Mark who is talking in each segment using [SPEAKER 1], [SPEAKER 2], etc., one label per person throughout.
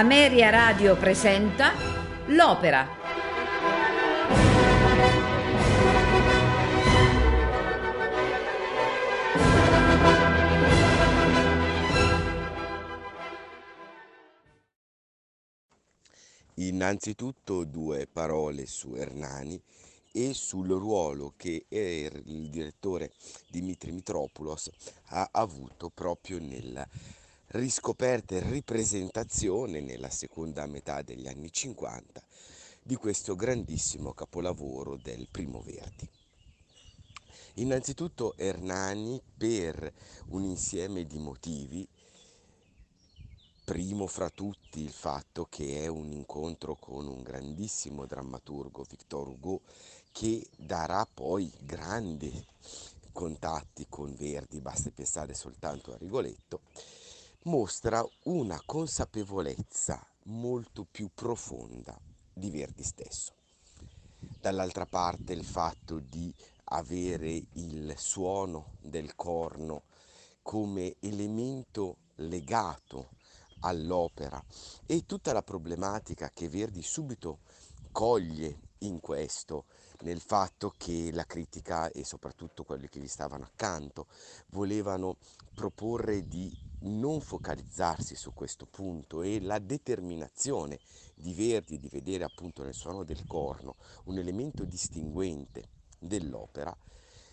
[SPEAKER 1] Ameria Radio presenta L'Opera.
[SPEAKER 2] Innanzitutto due parole su Ernani e sul ruolo che il direttore Dimitri Mitropoulos ha avuto proprio nella riscoperta e ripresentazione nella seconda metà degli anni 50 di questo grandissimo capolavoro del primo Verdi. Innanzitutto Ernani per un insieme di motivi, primo fra tutti il fatto che è un incontro con un grandissimo drammaturgo, Victor Hugo, che darà poi grandi contatti con Verdi, basta pensare soltanto a Rigoletto, mostra una consapevolezza molto più profonda di Verdi stesso. Dall'altra parte il fatto di avere il suono del corno come elemento legato all'opera e tutta la problematica che Verdi subito coglie in questo, nel fatto che la critica e soprattutto quelli che gli stavano accanto volevano proporre di non focalizzarsi su questo punto e la determinazione di Verdi di vedere appunto nel suono del corno un elemento distinguente dell'opera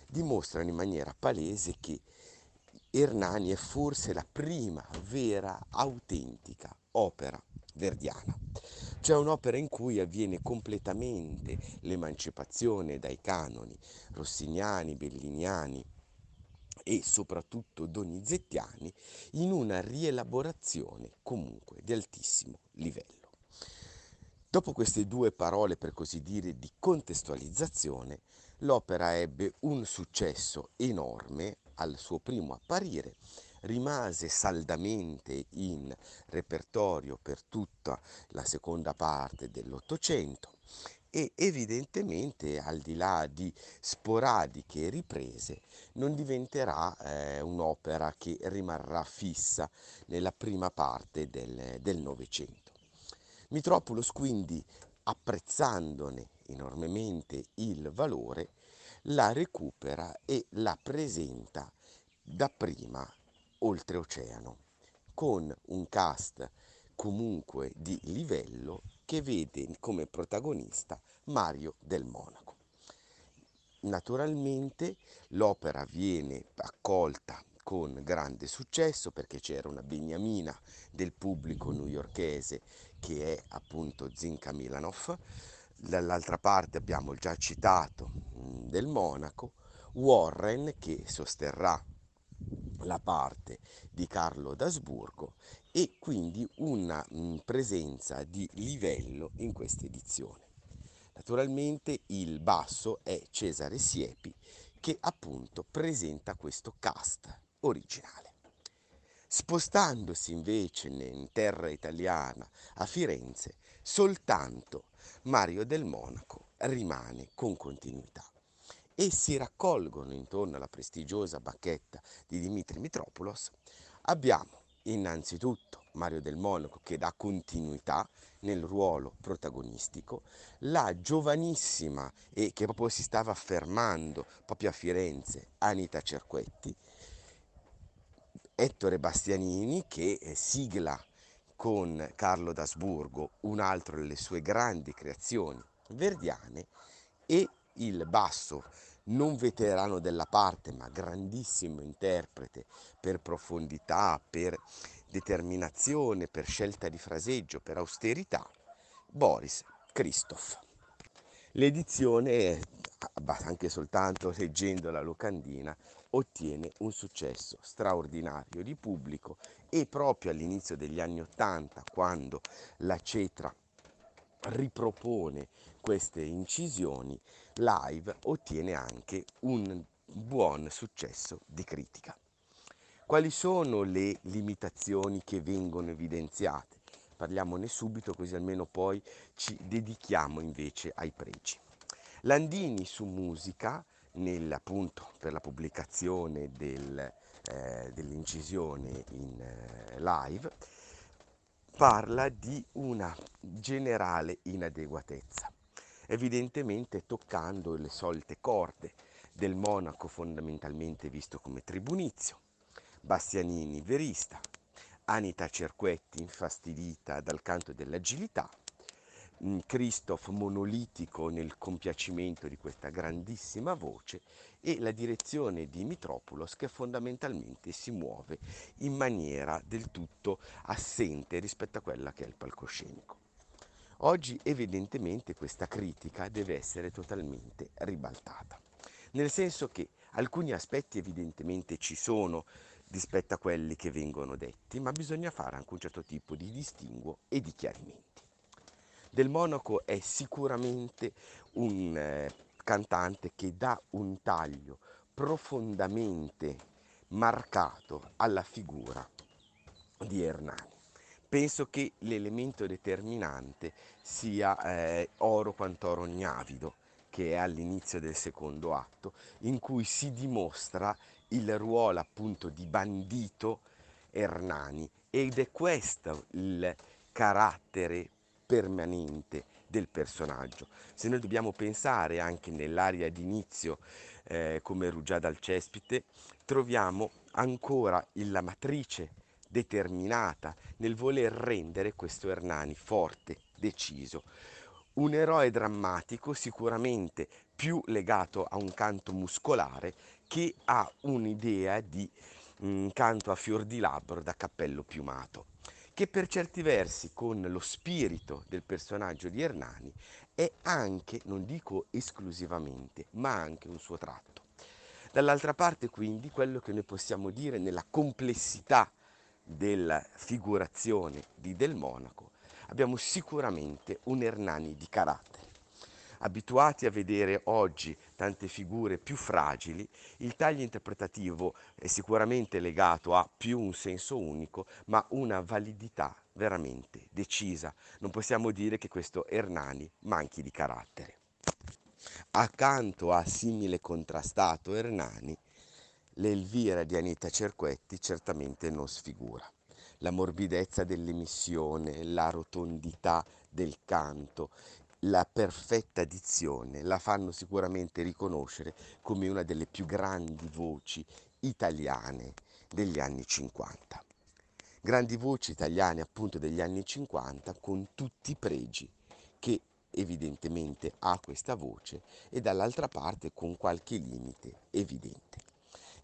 [SPEAKER 2] dimostrano in maniera palese che Ernani è forse la prima vera, autentica opera verdiana. Cioè un'opera in cui avviene completamente l'emancipazione dai canoni rossiniani, belliniani, e soprattutto donizettiani in una rielaborazione comunque di altissimo livello. Dopo queste due parole, per così dire, di contestualizzazione, l'opera ebbe un successo enorme al suo primo apparire, rimase saldamente in repertorio per tutta la seconda parte dell'Ottocento e evidentemente al di là di sporadiche riprese non diventerà eh, un'opera che rimarrà fissa nella prima parte del Novecento. Mitropoulos quindi apprezzandone enormemente il valore la recupera e la presenta dapprima oltreoceano con un cast comunque di livello che vede come protagonista Mario del Monaco. Naturalmente l'opera viene accolta con grande successo perché c'era una beniamina del pubblico newyorkese che è appunto Zinka Milanov, dall'altra parte abbiamo già citato mm, del Monaco, Warren che sosterrà la parte di Carlo d'Asburgo e quindi una mh, presenza di livello in questa edizione. Naturalmente il basso è Cesare Siepi che appunto presenta questo cast originale. Spostandosi invece in terra italiana a Firenze, soltanto Mario del Monaco rimane con continuità e si raccolgono intorno alla prestigiosa bacchetta di Dimitri Mitropoulos. Abbiamo innanzitutto Mario del Monaco che dà continuità nel ruolo protagonistico, la giovanissima e che proprio si stava affermando proprio a Firenze, Anita Cerquetti, Ettore Bastianini che sigla con Carlo d'Asburgo un altro delle sue grandi creazioni verdiane e il basso non veterano della parte, ma grandissimo interprete per profondità, per determinazione, per scelta di fraseggio, per austerità, Boris Christoph. L'edizione, anche soltanto leggendo la locandina, ottiene un successo straordinario di pubblico e proprio all'inizio degli anni Ottanta, quando la Cetra ripropone queste incisioni, live ottiene anche un buon successo di critica. Quali sono le limitazioni che vengono evidenziate? Parliamone subito così almeno poi ci dedichiamo invece ai pregi. Landini su musica, nel, appunto per la pubblicazione del, eh, dell'incisione in eh, live, parla di una generale inadeguatezza, evidentemente toccando le solite corde del monaco fondamentalmente visto come tribunizio, Bastianini verista, Anita Cerquetti infastidita dal canto dell'agilità, Christoph monolitico nel compiacimento di questa grandissima voce e la direzione di Mitropoulos che fondamentalmente si muove in maniera del tutto assente rispetto a quella che è il palcoscenico. Oggi evidentemente questa critica deve essere totalmente ribaltata, nel senso che alcuni aspetti evidentemente ci sono rispetto a quelli che vengono detti, ma bisogna fare anche un certo tipo di distinguo e di chiarimenti. Del Monaco è sicuramente un eh, cantante che dà un taglio profondamente marcato alla figura di Hernani. Penso che l'elemento determinante sia eh, Oro quant'oro gnavido, che è all'inizio del secondo atto, in cui si dimostra il ruolo appunto di bandito Hernani ed è questo il carattere permanente del personaggio. Se noi dobbiamo pensare anche nell'area d'inizio eh, come Rugiada al cespite, troviamo ancora la matrice determinata nel voler rendere questo Hernani forte, deciso. Un eroe drammatico sicuramente più legato a un canto muscolare che a un'idea di un canto a fior di labbro da cappello piumato che per certi versi con lo spirito del personaggio di Hernani è anche, non dico esclusivamente, ma anche un suo tratto. Dall'altra parte quindi quello che noi possiamo dire nella complessità della figurazione di Del Monaco, abbiamo sicuramente un Hernani di carattere abituati a vedere oggi tante figure più fragili, il taglio interpretativo è sicuramente legato a più un senso unico, ma una validità veramente decisa. Non possiamo dire che questo Hernani manchi di carattere. Accanto a simile contrastato Hernani, l'Elvira di Anita Cerquetti certamente non sfigura. La morbidezza dell'emissione, la rotondità del canto, la perfetta dizione la fanno sicuramente riconoscere come una delle più grandi voci italiane degli anni 50. Grandi voci italiane appunto degli anni 50 con tutti i pregi che evidentemente ha questa voce e dall'altra parte con qualche limite evidente.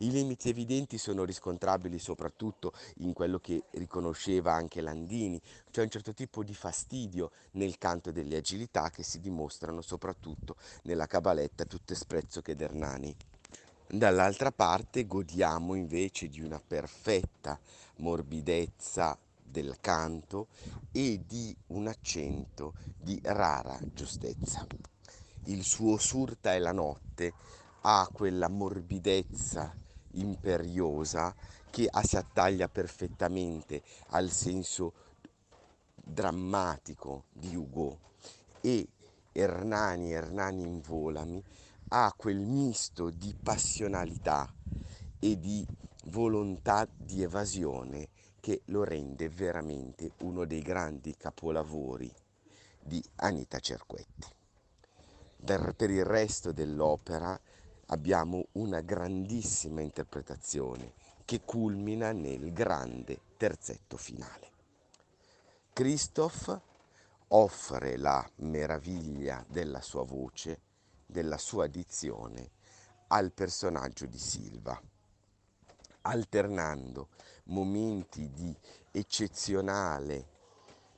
[SPEAKER 2] I limiti evidenti sono riscontrabili soprattutto in quello che riconosceva anche Landini, cioè un certo tipo di fastidio nel canto delle agilità che si dimostrano soprattutto nella cabaletta tutto esprezzo che Dernani. Dall'altra parte godiamo invece di una perfetta morbidezza del canto e di un accento di rara giustezza. Il suo surta e la notte ha quella morbidezza imperiosa che si attaglia perfettamente al senso drammatico di Hugo e Hernani, Hernani involami, ha quel misto di passionalità e di volontà di evasione che lo rende veramente uno dei grandi capolavori di Anita Cerquetti. Per il resto dell'opera abbiamo una grandissima interpretazione che culmina nel grande terzetto finale. Christoph offre la meraviglia della sua voce, della sua dizione al personaggio di Silva, alternando momenti di eccezionale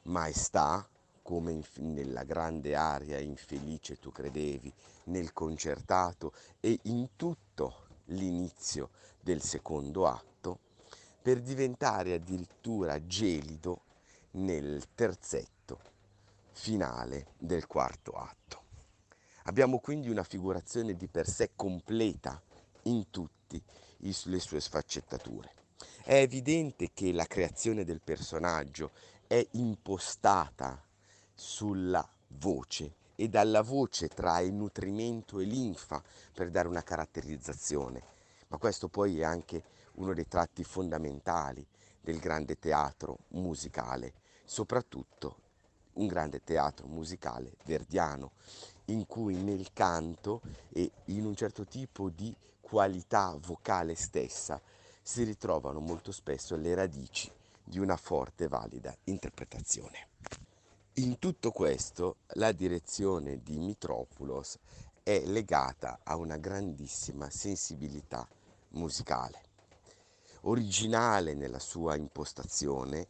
[SPEAKER 2] maestà come in, nella grande aria infelice tu credevi, nel concertato e in tutto l'inizio del secondo atto, per diventare addirittura gelido nel terzetto finale del quarto atto. Abbiamo quindi una figurazione di per sé completa in tutte le sue sfaccettature. È evidente che la creazione del personaggio è impostata sulla voce e dalla voce trae nutrimento e linfa per dare una caratterizzazione. Ma questo poi è anche uno dei tratti fondamentali del grande teatro musicale soprattutto un grande teatro musicale verdiano, in cui nel canto e in un certo tipo di qualità vocale stessa si ritrovano molto spesso le radici di una forte e valida interpretazione. In tutto questo la direzione di Mitropoulos è legata a una grandissima sensibilità musicale, originale nella sua impostazione,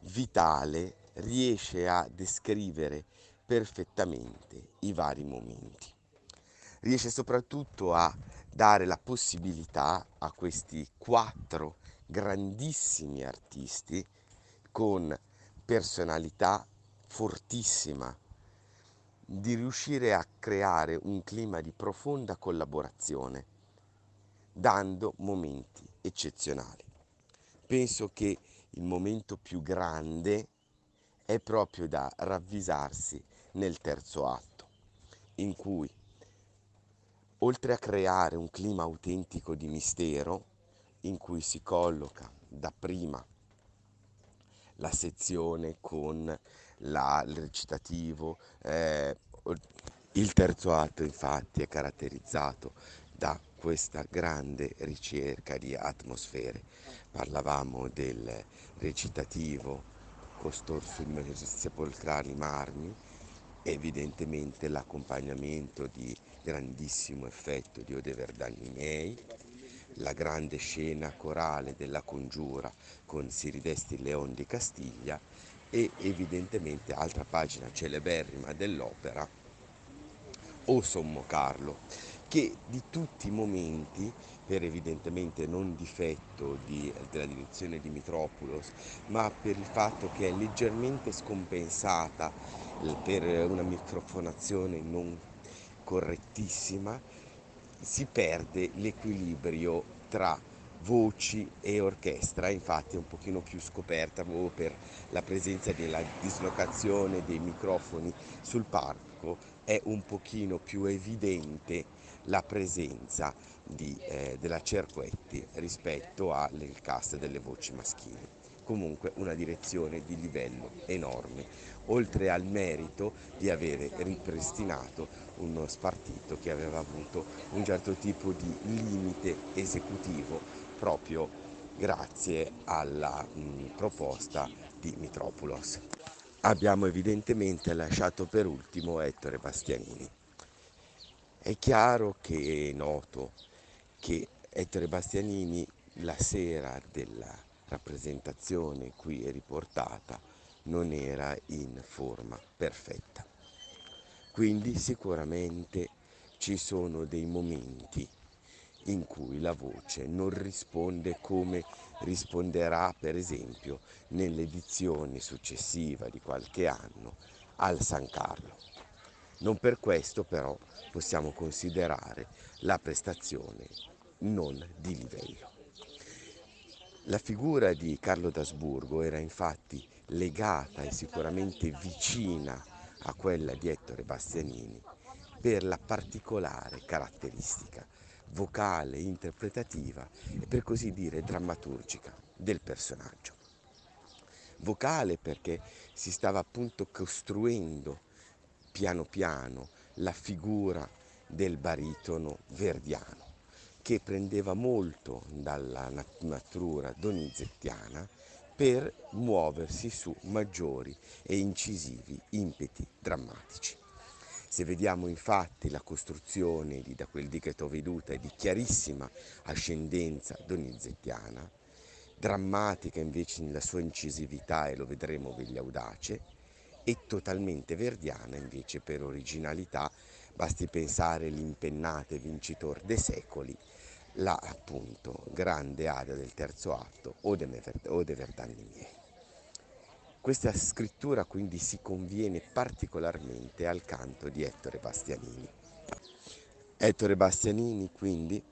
[SPEAKER 2] vitale, riesce a descrivere perfettamente i vari momenti. Riesce soprattutto a dare la possibilità a questi quattro grandissimi artisti con personalità fortissima di riuscire a creare un clima di profonda collaborazione, dando momenti eccezionali. Penso che il momento più grande è proprio da ravvisarsi nel terzo atto, in cui, oltre a creare un clima autentico di mistero, in cui si colloca dapprima la sezione con la, il recitativo, eh, il terzo atto infatti è caratterizzato da questa grande ricerca di atmosfere. Parlavamo del recitativo costor sui sepolcrali marmi, evidentemente l'accompagnamento di grandissimo effetto di Odeverdanni miei, la grande scena corale della congiura con Si ridesti Leon di Castiglia e evidentemente altra pagina celeberrima dell'opera O Sommo Carlo, che di tutti i momenti, per evidentemente non difetto di, della direzione di Mitropoulos, ma per il fatto che è leggermente scompensata per una microfonazione non correttissima, si perde l'equilibrio tra voci e orchestra, infatti è un pochino più scoperta proprio per la presenza della dislocazione dei microfoni sul palco, è un pochino più evidente la presenza di, eh, della Cerquetti rispetto al cast delle voci maschili. Comunque una direzione di livello enorme, oltre al merito di avere ripristinato uno spartito che aveva avuto un certo tipo di limite esecutivo proprio grazie alla mh, proposta di Mitropoulos. Abbiamo evidentemente lasciato per ultimo Ettore Bastianini. È chiaro che è noto che Ettore Bastianini la sera della rappresentazione qui riportata non era in forma perfetta. Quindi sicuramente ci sono dei momenti in cui la voce non risponde come risponderà per esempio nell'edizione successiva di qualche anno al San Carlo. Non per questo però possiamo considerare la prestazione non di livello. La figura di Carlo d'Asburgo era infatti legata e sicuramente vicina a quella di Ettore Bastianini per la particolare caratteristica vocale, interpretativa e per così dire drammaturgica del personaggio. Vocale perché si stava appunto costruendo piano piano la figura del baritono verdiano che prendeva molto dalla natura donizettiana per muoversi su maggiori e incisivi impeti drammatici. Se vediamo infatti la costruzione di Da quel di che t'ho veduta è di chiarissima ascendenza donizettiana, drammatica invece nella sua incisività e lo vedremo veglia audace, e totalmente verdiana invece per originalità, basti pensare l'impennate vincitor dei secoli la appunto grande aria del terzo atto o de, de Verdagni miei. Questa scrittura quindi si conviene particolarmente al canto di Ettore Bastianini. Ettore Bastianini quindi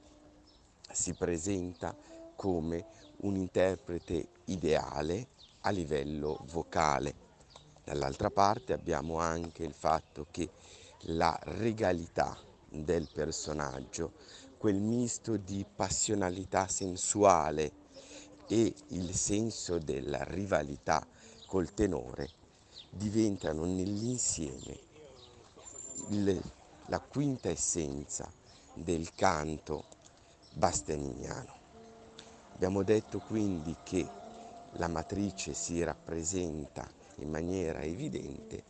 [SPEAKER 2] si presenta come un interprete ideale a livello vocale. Dall'altra parte abbiamo anche il fatto che la regalità del personaggio quel misto di passionalità sensuale e il senso della rivalità col tenore diventano nell'insieme il, la quinta essenza del canto bastianiniano. Abbiamo detto quindi che la matrice si rappresenta in maniera evidente,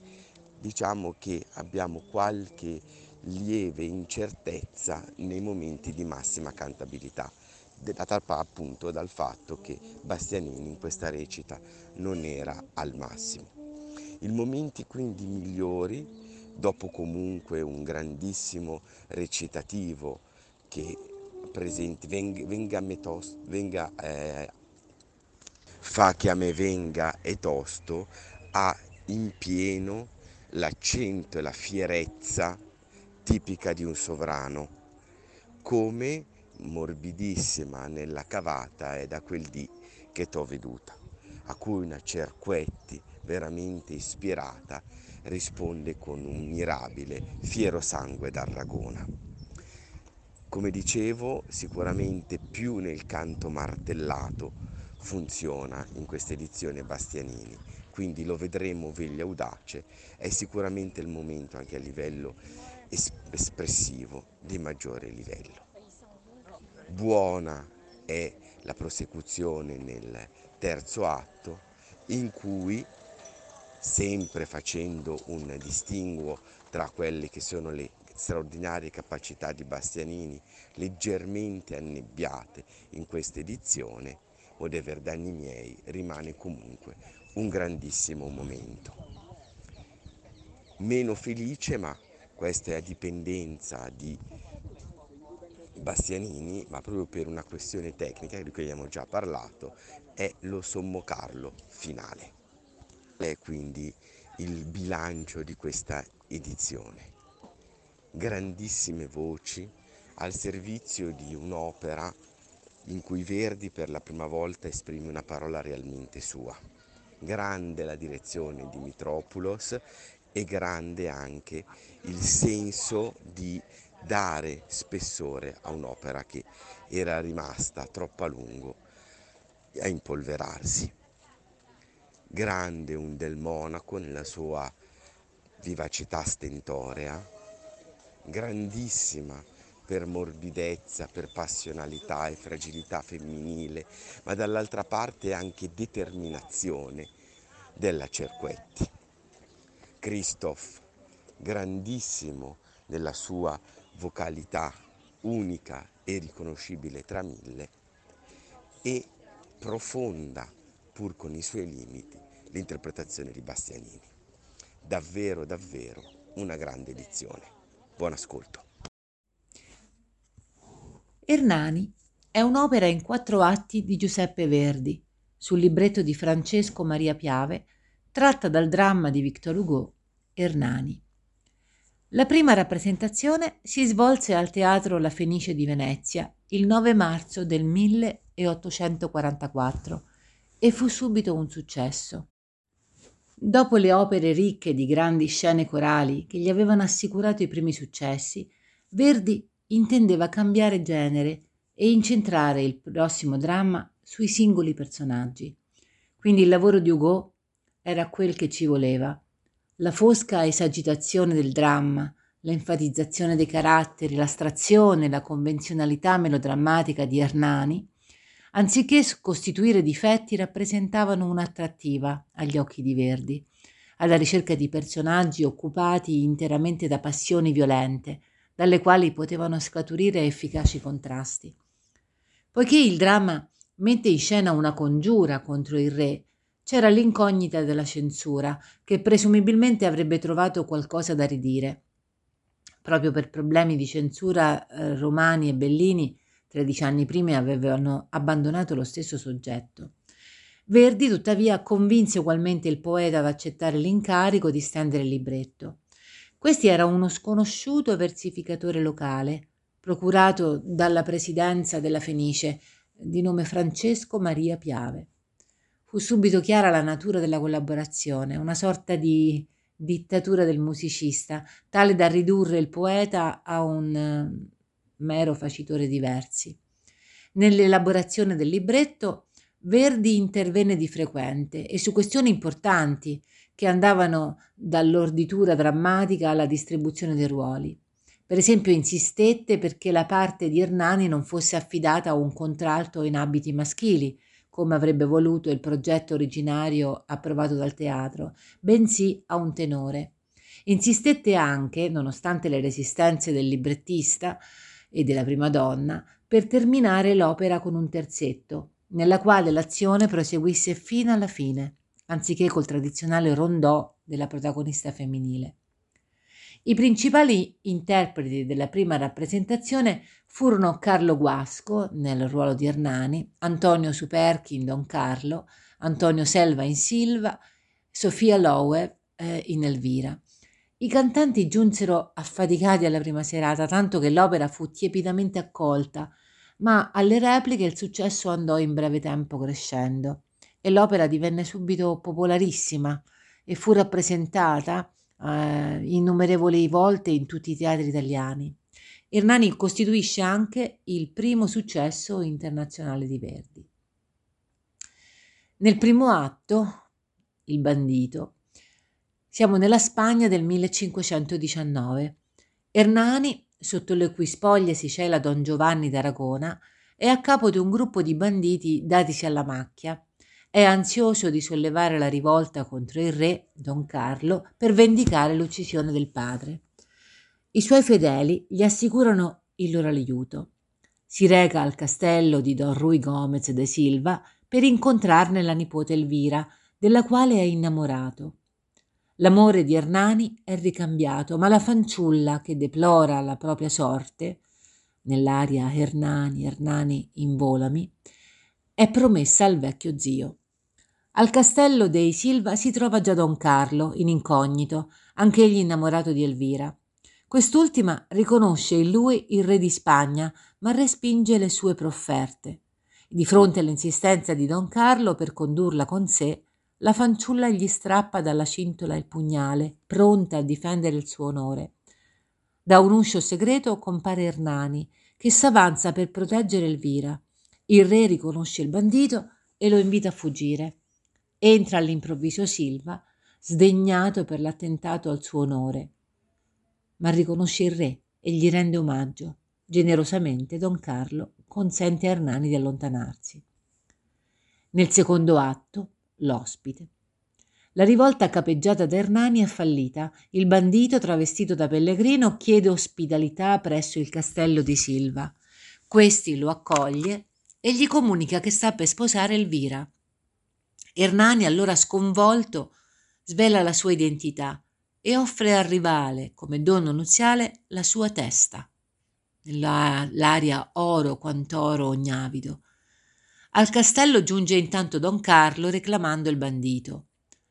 [SPEAKER 2] diciamo che abbiamo qualche lieve incertezza nei momenti di massima cantabilità, data appunto dal fatto che Bastianini in questa recita non era al massimo. I momenti quindi migliori dopo comunque un grandissimo recitativo che presenti, venga, venga, metos, venga eh, fa che a me venga e tosto, ha in pieno l'accento e la fierezza tipica di un sovrano, come morbidissima nella cavata è da quel dì che t'ho veduta, a cui una Cerquetti veramente ispirata risponde con un mirabile fiero sangue d'Arragona. Come dicevo, sicuramente più nel canto martellato funziona in questa edizione Bastianini, quindi lo vedremo veglia audace, è sicuramente il momento anche a livello espressivo di maggiore livello. Buona è la prosecuzione nel terzo atto in cui sempre facendo un distinguo tra quelle che sono le straordinarie capacità di Bastianini, leggermente annebbiate in questa edizione, o dei Verdagni miei rimane comunque un grandissimo momento. Meno felice, ma questa è a dipendenza di Bastianini, ma proprio per una questione tecnica di cui abbiamo già parlato, è lo Sommo Carlo finale è quindi il bilancio di questa edizione. Grandissime voci al servizio di un'opera in cui Verdi per la prima volta esprime una parola realmente sua. Grande la direzione di Mitropoulos e grande anche il senso di dare spessore a un'opera che era rimasta troppo a lungo a impolverarsi grande un del Monaco nella sua vivacità stentorea, grandissima per morbidezza, per passionalità e fragilità femminile, ma dall'altra parte anche determinazione della Cerquetti. Christoph, grandissimo nella sua vocalità unica e riconoscibile tra mille, e profonda, pur con i suoi limiti, l'interpretazione di Bastianini. Davvero, davvero una grande edizione. Buon ascolto.
[SPEAKER 1] Ernani è un'opera in quattro atti di Giuseppe Verdi, sul libretto di Francesco Maria Piave, tratta dal dramma di Victor Hugo, Ernani. La prima rappresentazione si svolse al Teatro La Fenice di Venezia il 9 marzo del 1844 e fu subito un successo. Dopo le opere ricche di grandi scene corali che gli avevano assicurato i primi successi, Verdi intendeva cambiare genere e incentrare il prossimo dramma sui singoli personaggi. Quindi il lavoro di Hugo era quel che ci voleva. La fosca esagitazione del dramma, l'enfatizzazione dei caratteri, l'astrazione, la convenzionalità melodrammatica di Hernani anziché costituire difetti, rappresentavano un'attrattiva agli occhi di Verdi, alla ricerca di personaggi occupati interamente da passioni violente, dalle quali potevano scaturire efficaci contrasti. Poiché il dramma mette in scena una congiura contro il re, c'era l'incognita della censura, che presumibilmente avrebbe trovato qualcosa da ridire. Proprio per problemi di censura eh, romani e bellini, 13 anni prima avevano abbandonato lo stesso soggetto. Verdi tuttavia convinse ugualmente il poeta ad accettare l'incarico di stendere il libretto. Questi era uno sconosciuto versificatore locale, procurato dalla presidenza della Fenice, di nome Francesco Maria Piave. Fu subito chiara la natura della collaborazione, una sorta di dittatura del musicista, tale da ridurre il poeta a un mero facitore di versi. Nell'elaborazione del libretto Verdi intervenne di frequente e su questioni importanti che andavano dall'orditura drammatica alla distribuzione dei ruoli. Per esempio insistette perché la parte di Ernani non fosse affidata a un contralto in abiti maschili, come avrebbe voluto il progetto originario approvato dal teatro, bensì a un tenore. Insistette anche, nonostante le resistenze del librettista e della prima donna, per terminare l'opera con un terzetto, nella quale l'azione proseguisse fino alla fine, anziché col tradizionale rondò della protagonista femminile. I principali interpreti della prima rappresentazione furono Carlo Guasco nel ruolo di Ernani, Antonio Superchi in Don Carlo, Antonio Selva in Silva, Sofia Lowe eh, in Elvira. I cantanti giunsero affaticati alla prima serata, tanto che l'opera fu tiepidamente accolta, ma alle repliche il successo andò in breve tempo crescendo e l'opera divenne subito popolarissima e fu rappresentata eh, innumerevoli volte in tutti i teatri italiani. Ernani costituisce anche il primo successo internazionale di Verdi. Nel primo atto, Il bandito, siamo nella Spagna del 1519. Ernani, sotto le cui spoglie si cela Don Giovanni d'Aragona, è a capo di un gruppo di banditi datisi alla macchia è ansioso di sollevare la rivolta contro il re, Don Carlo, per vendicare l'uccisione del padre. I suoi fedeli gli assicurano il loro aiuto. Si reca al castello di Don Rui Gomez de Silva per incontrarne la nipote Elvira, della quale è innamorato. L'amore di Ernani è ricambiato, ma la fanciulla che deplora la propria sorte, nell'aria Ernani, Ernani involami, è promessa al vecchio zio. Al castello dei Silva si trova già Don Carlo, in incognito, anch'egli innamorato di Elvira. Quest'ultima riconosce in lui il re di Spagna, ma respinge le sue profferte. Di fronte all'insistenza di Don Carlo per condurla con sé, la fanciulla gli strappa dalla cintola il pugnale, pronta a difendere il suo onore. Da un uscio segreto compare Ernani, che s'avanza per proteggere Elvira. Il re riconosce il bandito e lo invita a fuggire. Entra all'improvviso Silva, sdegnato per l'attentato al suo onore, ma riconosce il re e gli rende omaggio. Generosamente Don Carlo consente a Ernani di allontanarsi. Nel secondo atto, l'ospite. La rivolta capeggiata da Ernani è fallita. Il bandito, travestito da pellegrino, chiede ospitalità presso il castello di Silva. Questi lo accoglie e gli comunica che sta per sposare Elvira. Ernani, allora sconvolto, svela la sua identità e offre al rivale, come dono nuziale, la sua testa, nell'aria oro quant'oro ognavido. Al castello giunge intanto Don Carlo reclamando il bandito.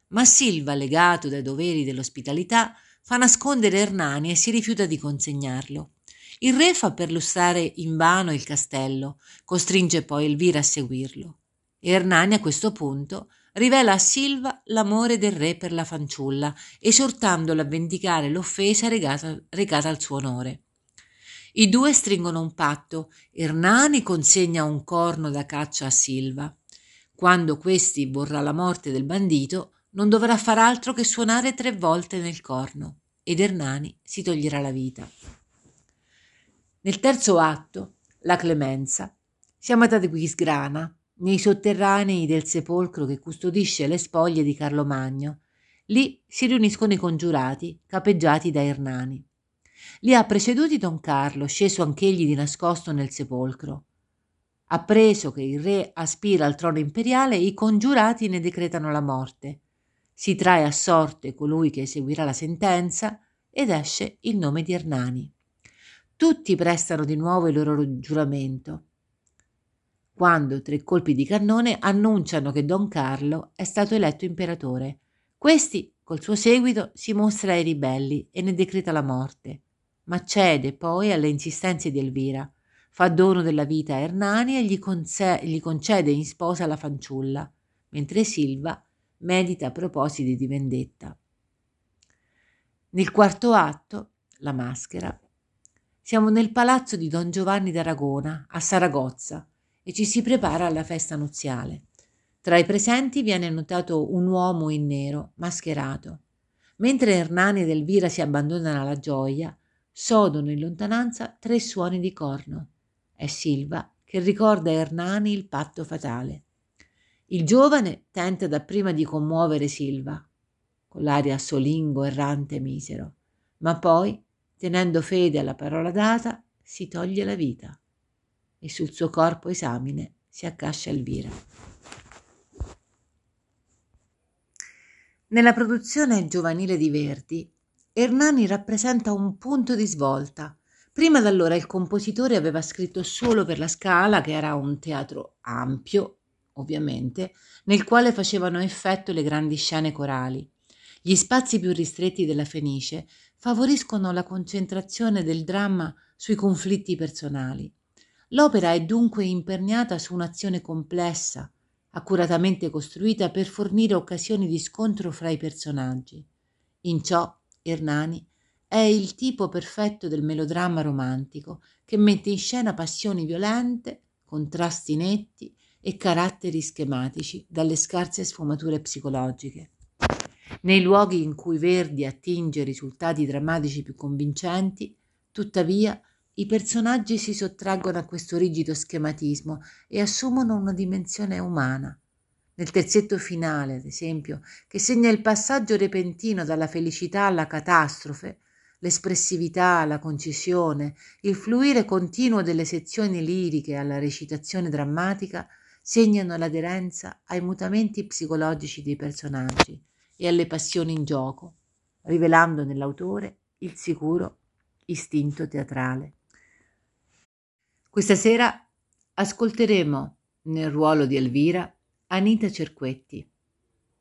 [SPEAKER 1] Ma Silva, legato dai doveri dell'ospitalità, fa nascondere Ernani e si rifiuta di consegnarlo. Il re fa perlustrare invano il castello, costringe poi Elvira a seguirlo. Ernani a questo punto rivela a Silva l'amore del re per la fanciulla, esortandolo a vendicare l'offesa recata, recata al suo onore. I due stringono un patto. Ernani consegna un corno da caccia a Silva. Quando questi vorrà la morte del bandito, non dovrà far altro che suonare tre volte nel corno ed Ernani si toglierà la vita. Nel terzo atto, la clemenza, siamo ad Aquisgrana, nei sotterranei del sepolcro che custodisce le spoglie di Carlo Magno. Lì si riuniscono i congiurati, capeggiati da Ernani. Li ha preceduti Don Carlo, sceso anch'egli di nascosto nel sepolcro. Appreso che il re aspira al trono imperiale, i congiurati ne decretano la morte. Si trae a sorte colui che eseguirà la sentenza ed esce il nome di Ernani. Tutti prestano di nuovo il loro giuramento quando tre colpi di cannone annunciano che Don Carlo è stato eletto imperatore. Questi, col suo seguito, si mostra ai ribelli e ne decreta la morte, ma cede poi alle insistenze di Elvira, fa dono della vita a Ernani e gli, conse- gli concede in sposa la fanciulla, mentre Silva medita propositi di vendetta. Nel quarto atto, la maschera, siamo nel palazzo di Don Giovanni d'Aragona, a Saragozza, e ci si prepara alla festa nuziale. Tra i presenti viene notato un uomo in nero, mascherato. Mentre Hernani ed Elvira si abbandonano alla gioia, sodono in lontananza tre suoni di corno. È Silva che ricorda a Hernani il patto fatale. Il giovane tenta dapprima di commuovere Silva, con l'aria solingo, errante e misero, ma poi, tenendo fede alla parola data, si toglie la vita e sul suo corpo esamine si accascia Elvira. Nella produzione giovanile di Verdi, Hernani rappresenta un punto di svolta. Prima d'allora il compositore aveva scritto solo per la Scala, che era un teatro ampio, ovviamente, nel quale facevano effetto le grandi scene corali. Gli spazi più ristretti della Fenice favoriscono la concentrazione del dramma sui conflitti personali. L'opera è dunque imperniata su un'azione complessa, accuratamente costruita per fornire occasioni di scontro fra i personaggi. In ciò Hernani è il tipo perfetto del melodramma romantico che mette in scena passioni violente, contrasti netti e caratteri schematici dalle scarse sfumature psicologiche. Nei luoghi in cui Verdi attinge risultati drammatici più convincenti, tuttavia i personaggi si sottraggono a questo rigido schematismo e assumono una dimensione umana. Nel terzetto finale, ad esempio, che segna il passaggio repentino dalla felicità alla catastrofe, l'espressività, la concisione, il fluire continuo delle sezioni liriche alla recitazione drammatica segnano l'aderenza ai mutamenti psicologici dei personaggi e alle passioni in gioco, rivelando nell'autore il sicuro istinto teatrale. Questa sera ascolteremo nel ruolo di Elvira Anita Cerquetti,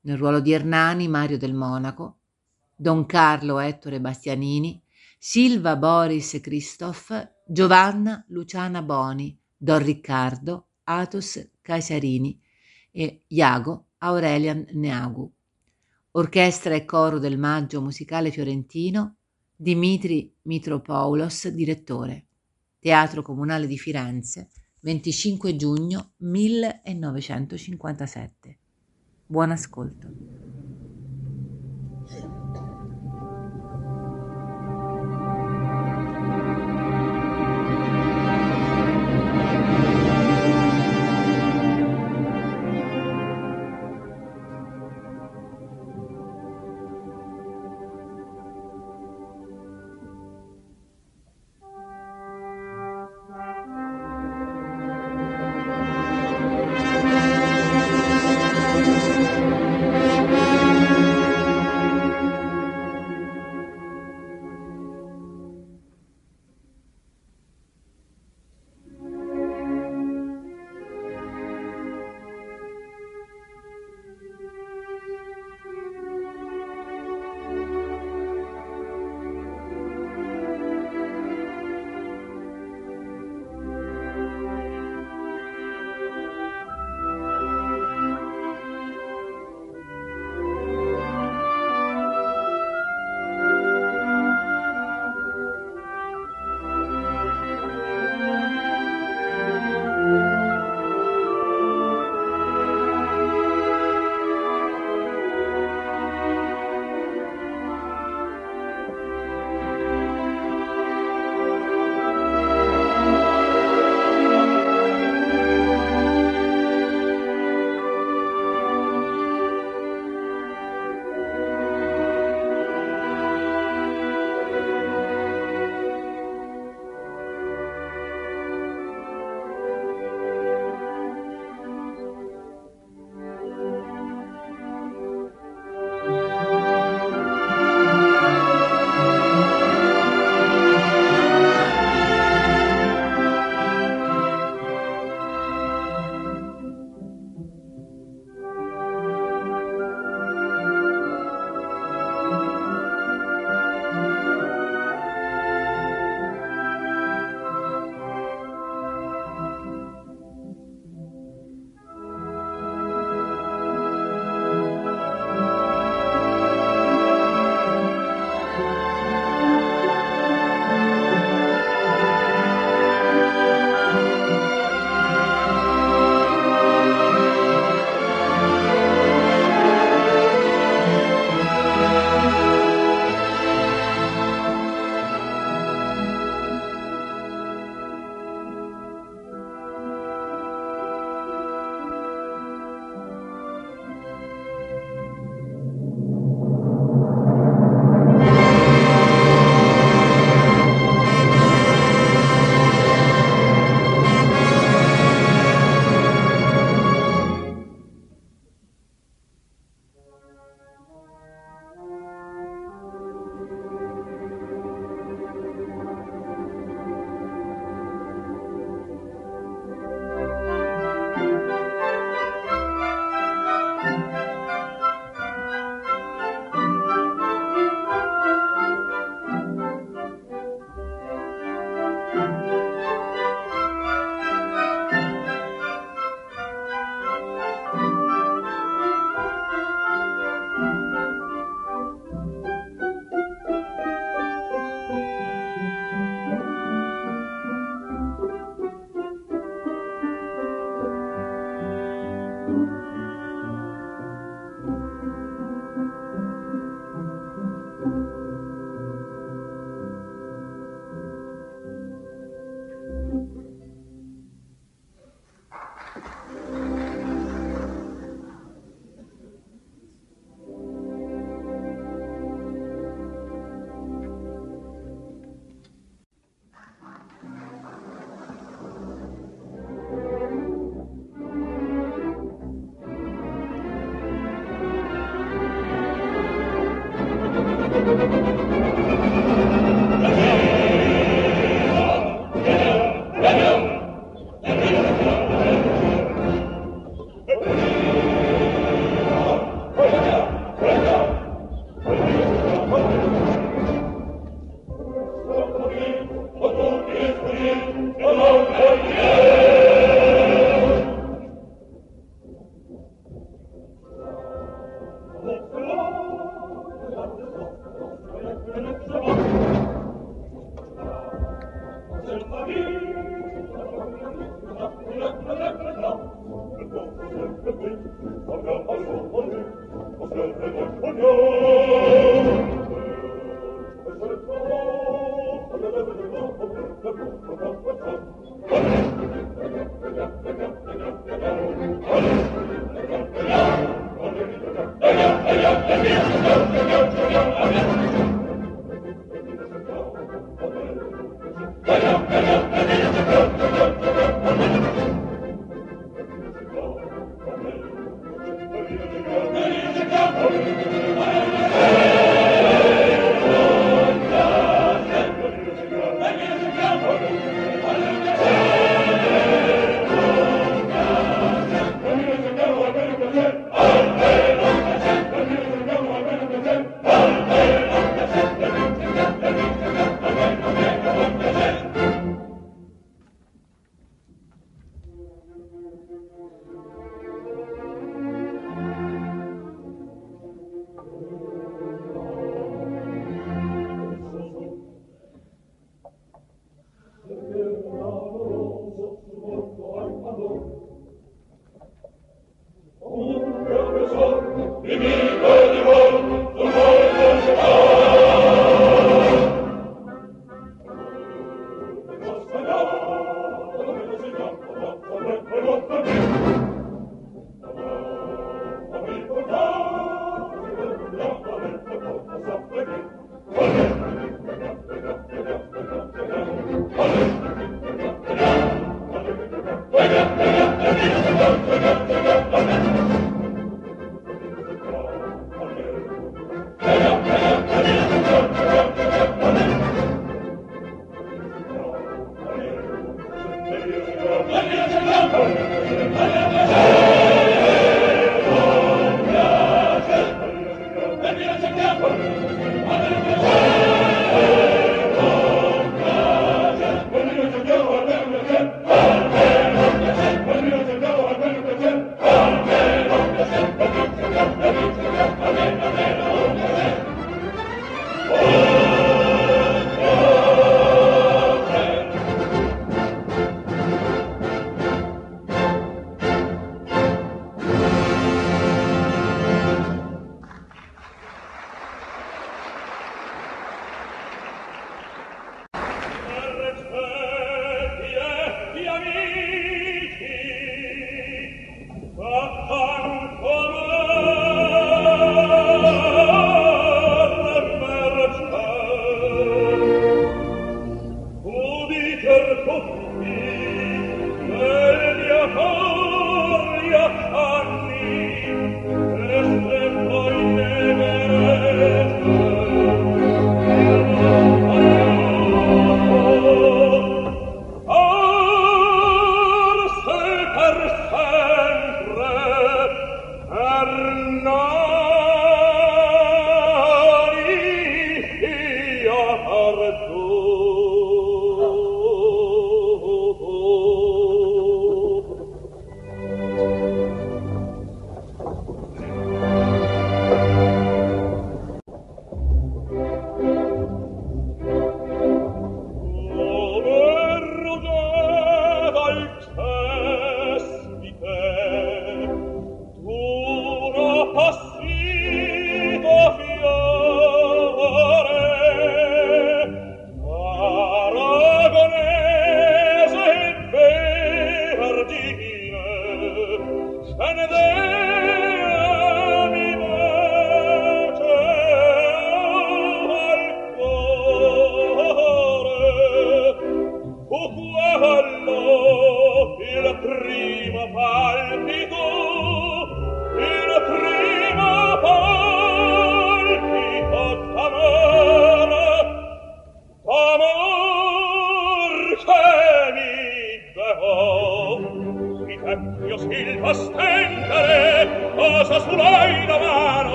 [SPEAKER 1] nel ruolo di Ernani Mario del Monaco, Don Carlo Ettore Bastianini, Silva Boris Christoph, Giovanna Luciana Boni, Don Riccardo Atos Caesarini e Iago Aurelian Neagu. Orchestra e coro del Maggio Musicale Fiorentino, Dimitri Mitropoulos, direttore. Teatro Comunale di Firenze, 25 giugno 1957. Buon ascolto.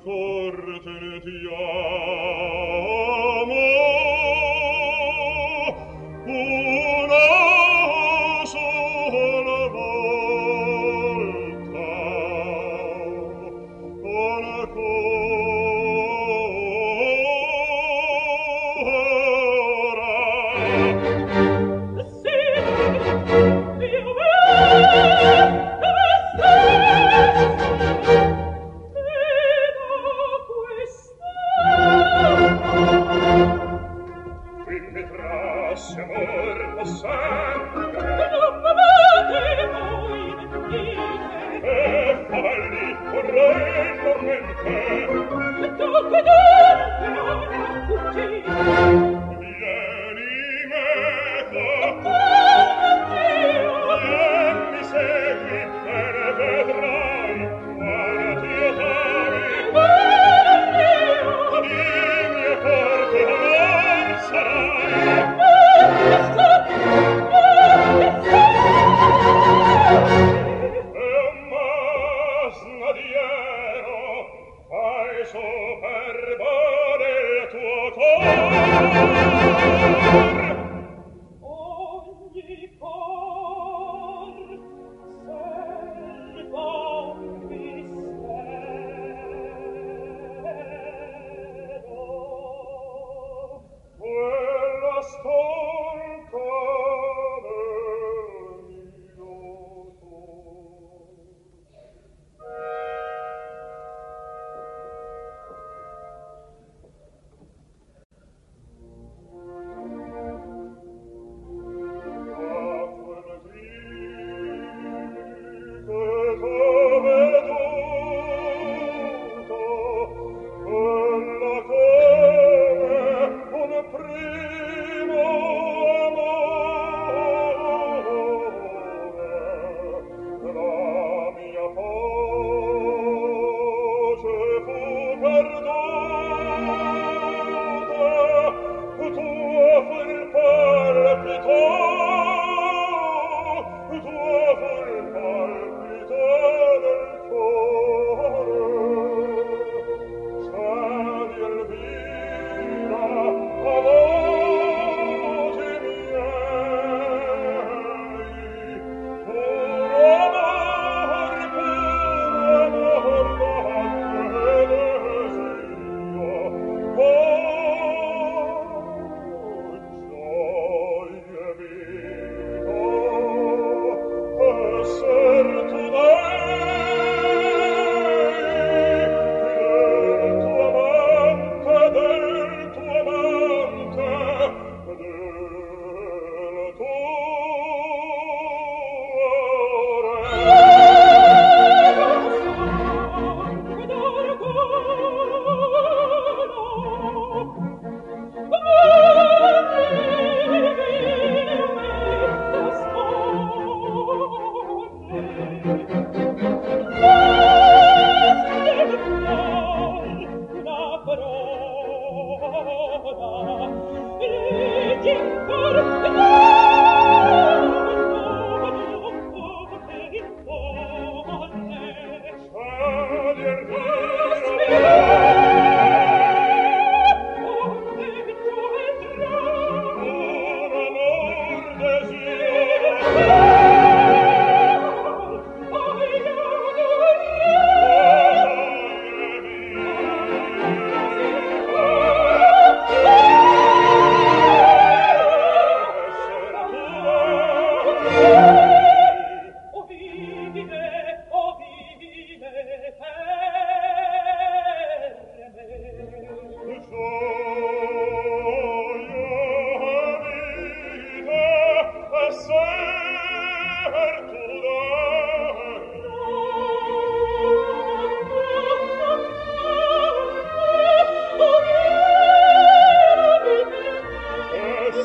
[SPEAKER 3] ancor teneti a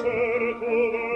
[SPEAKER 3] cerco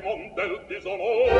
[SPEAKER 3] Quel corte Dio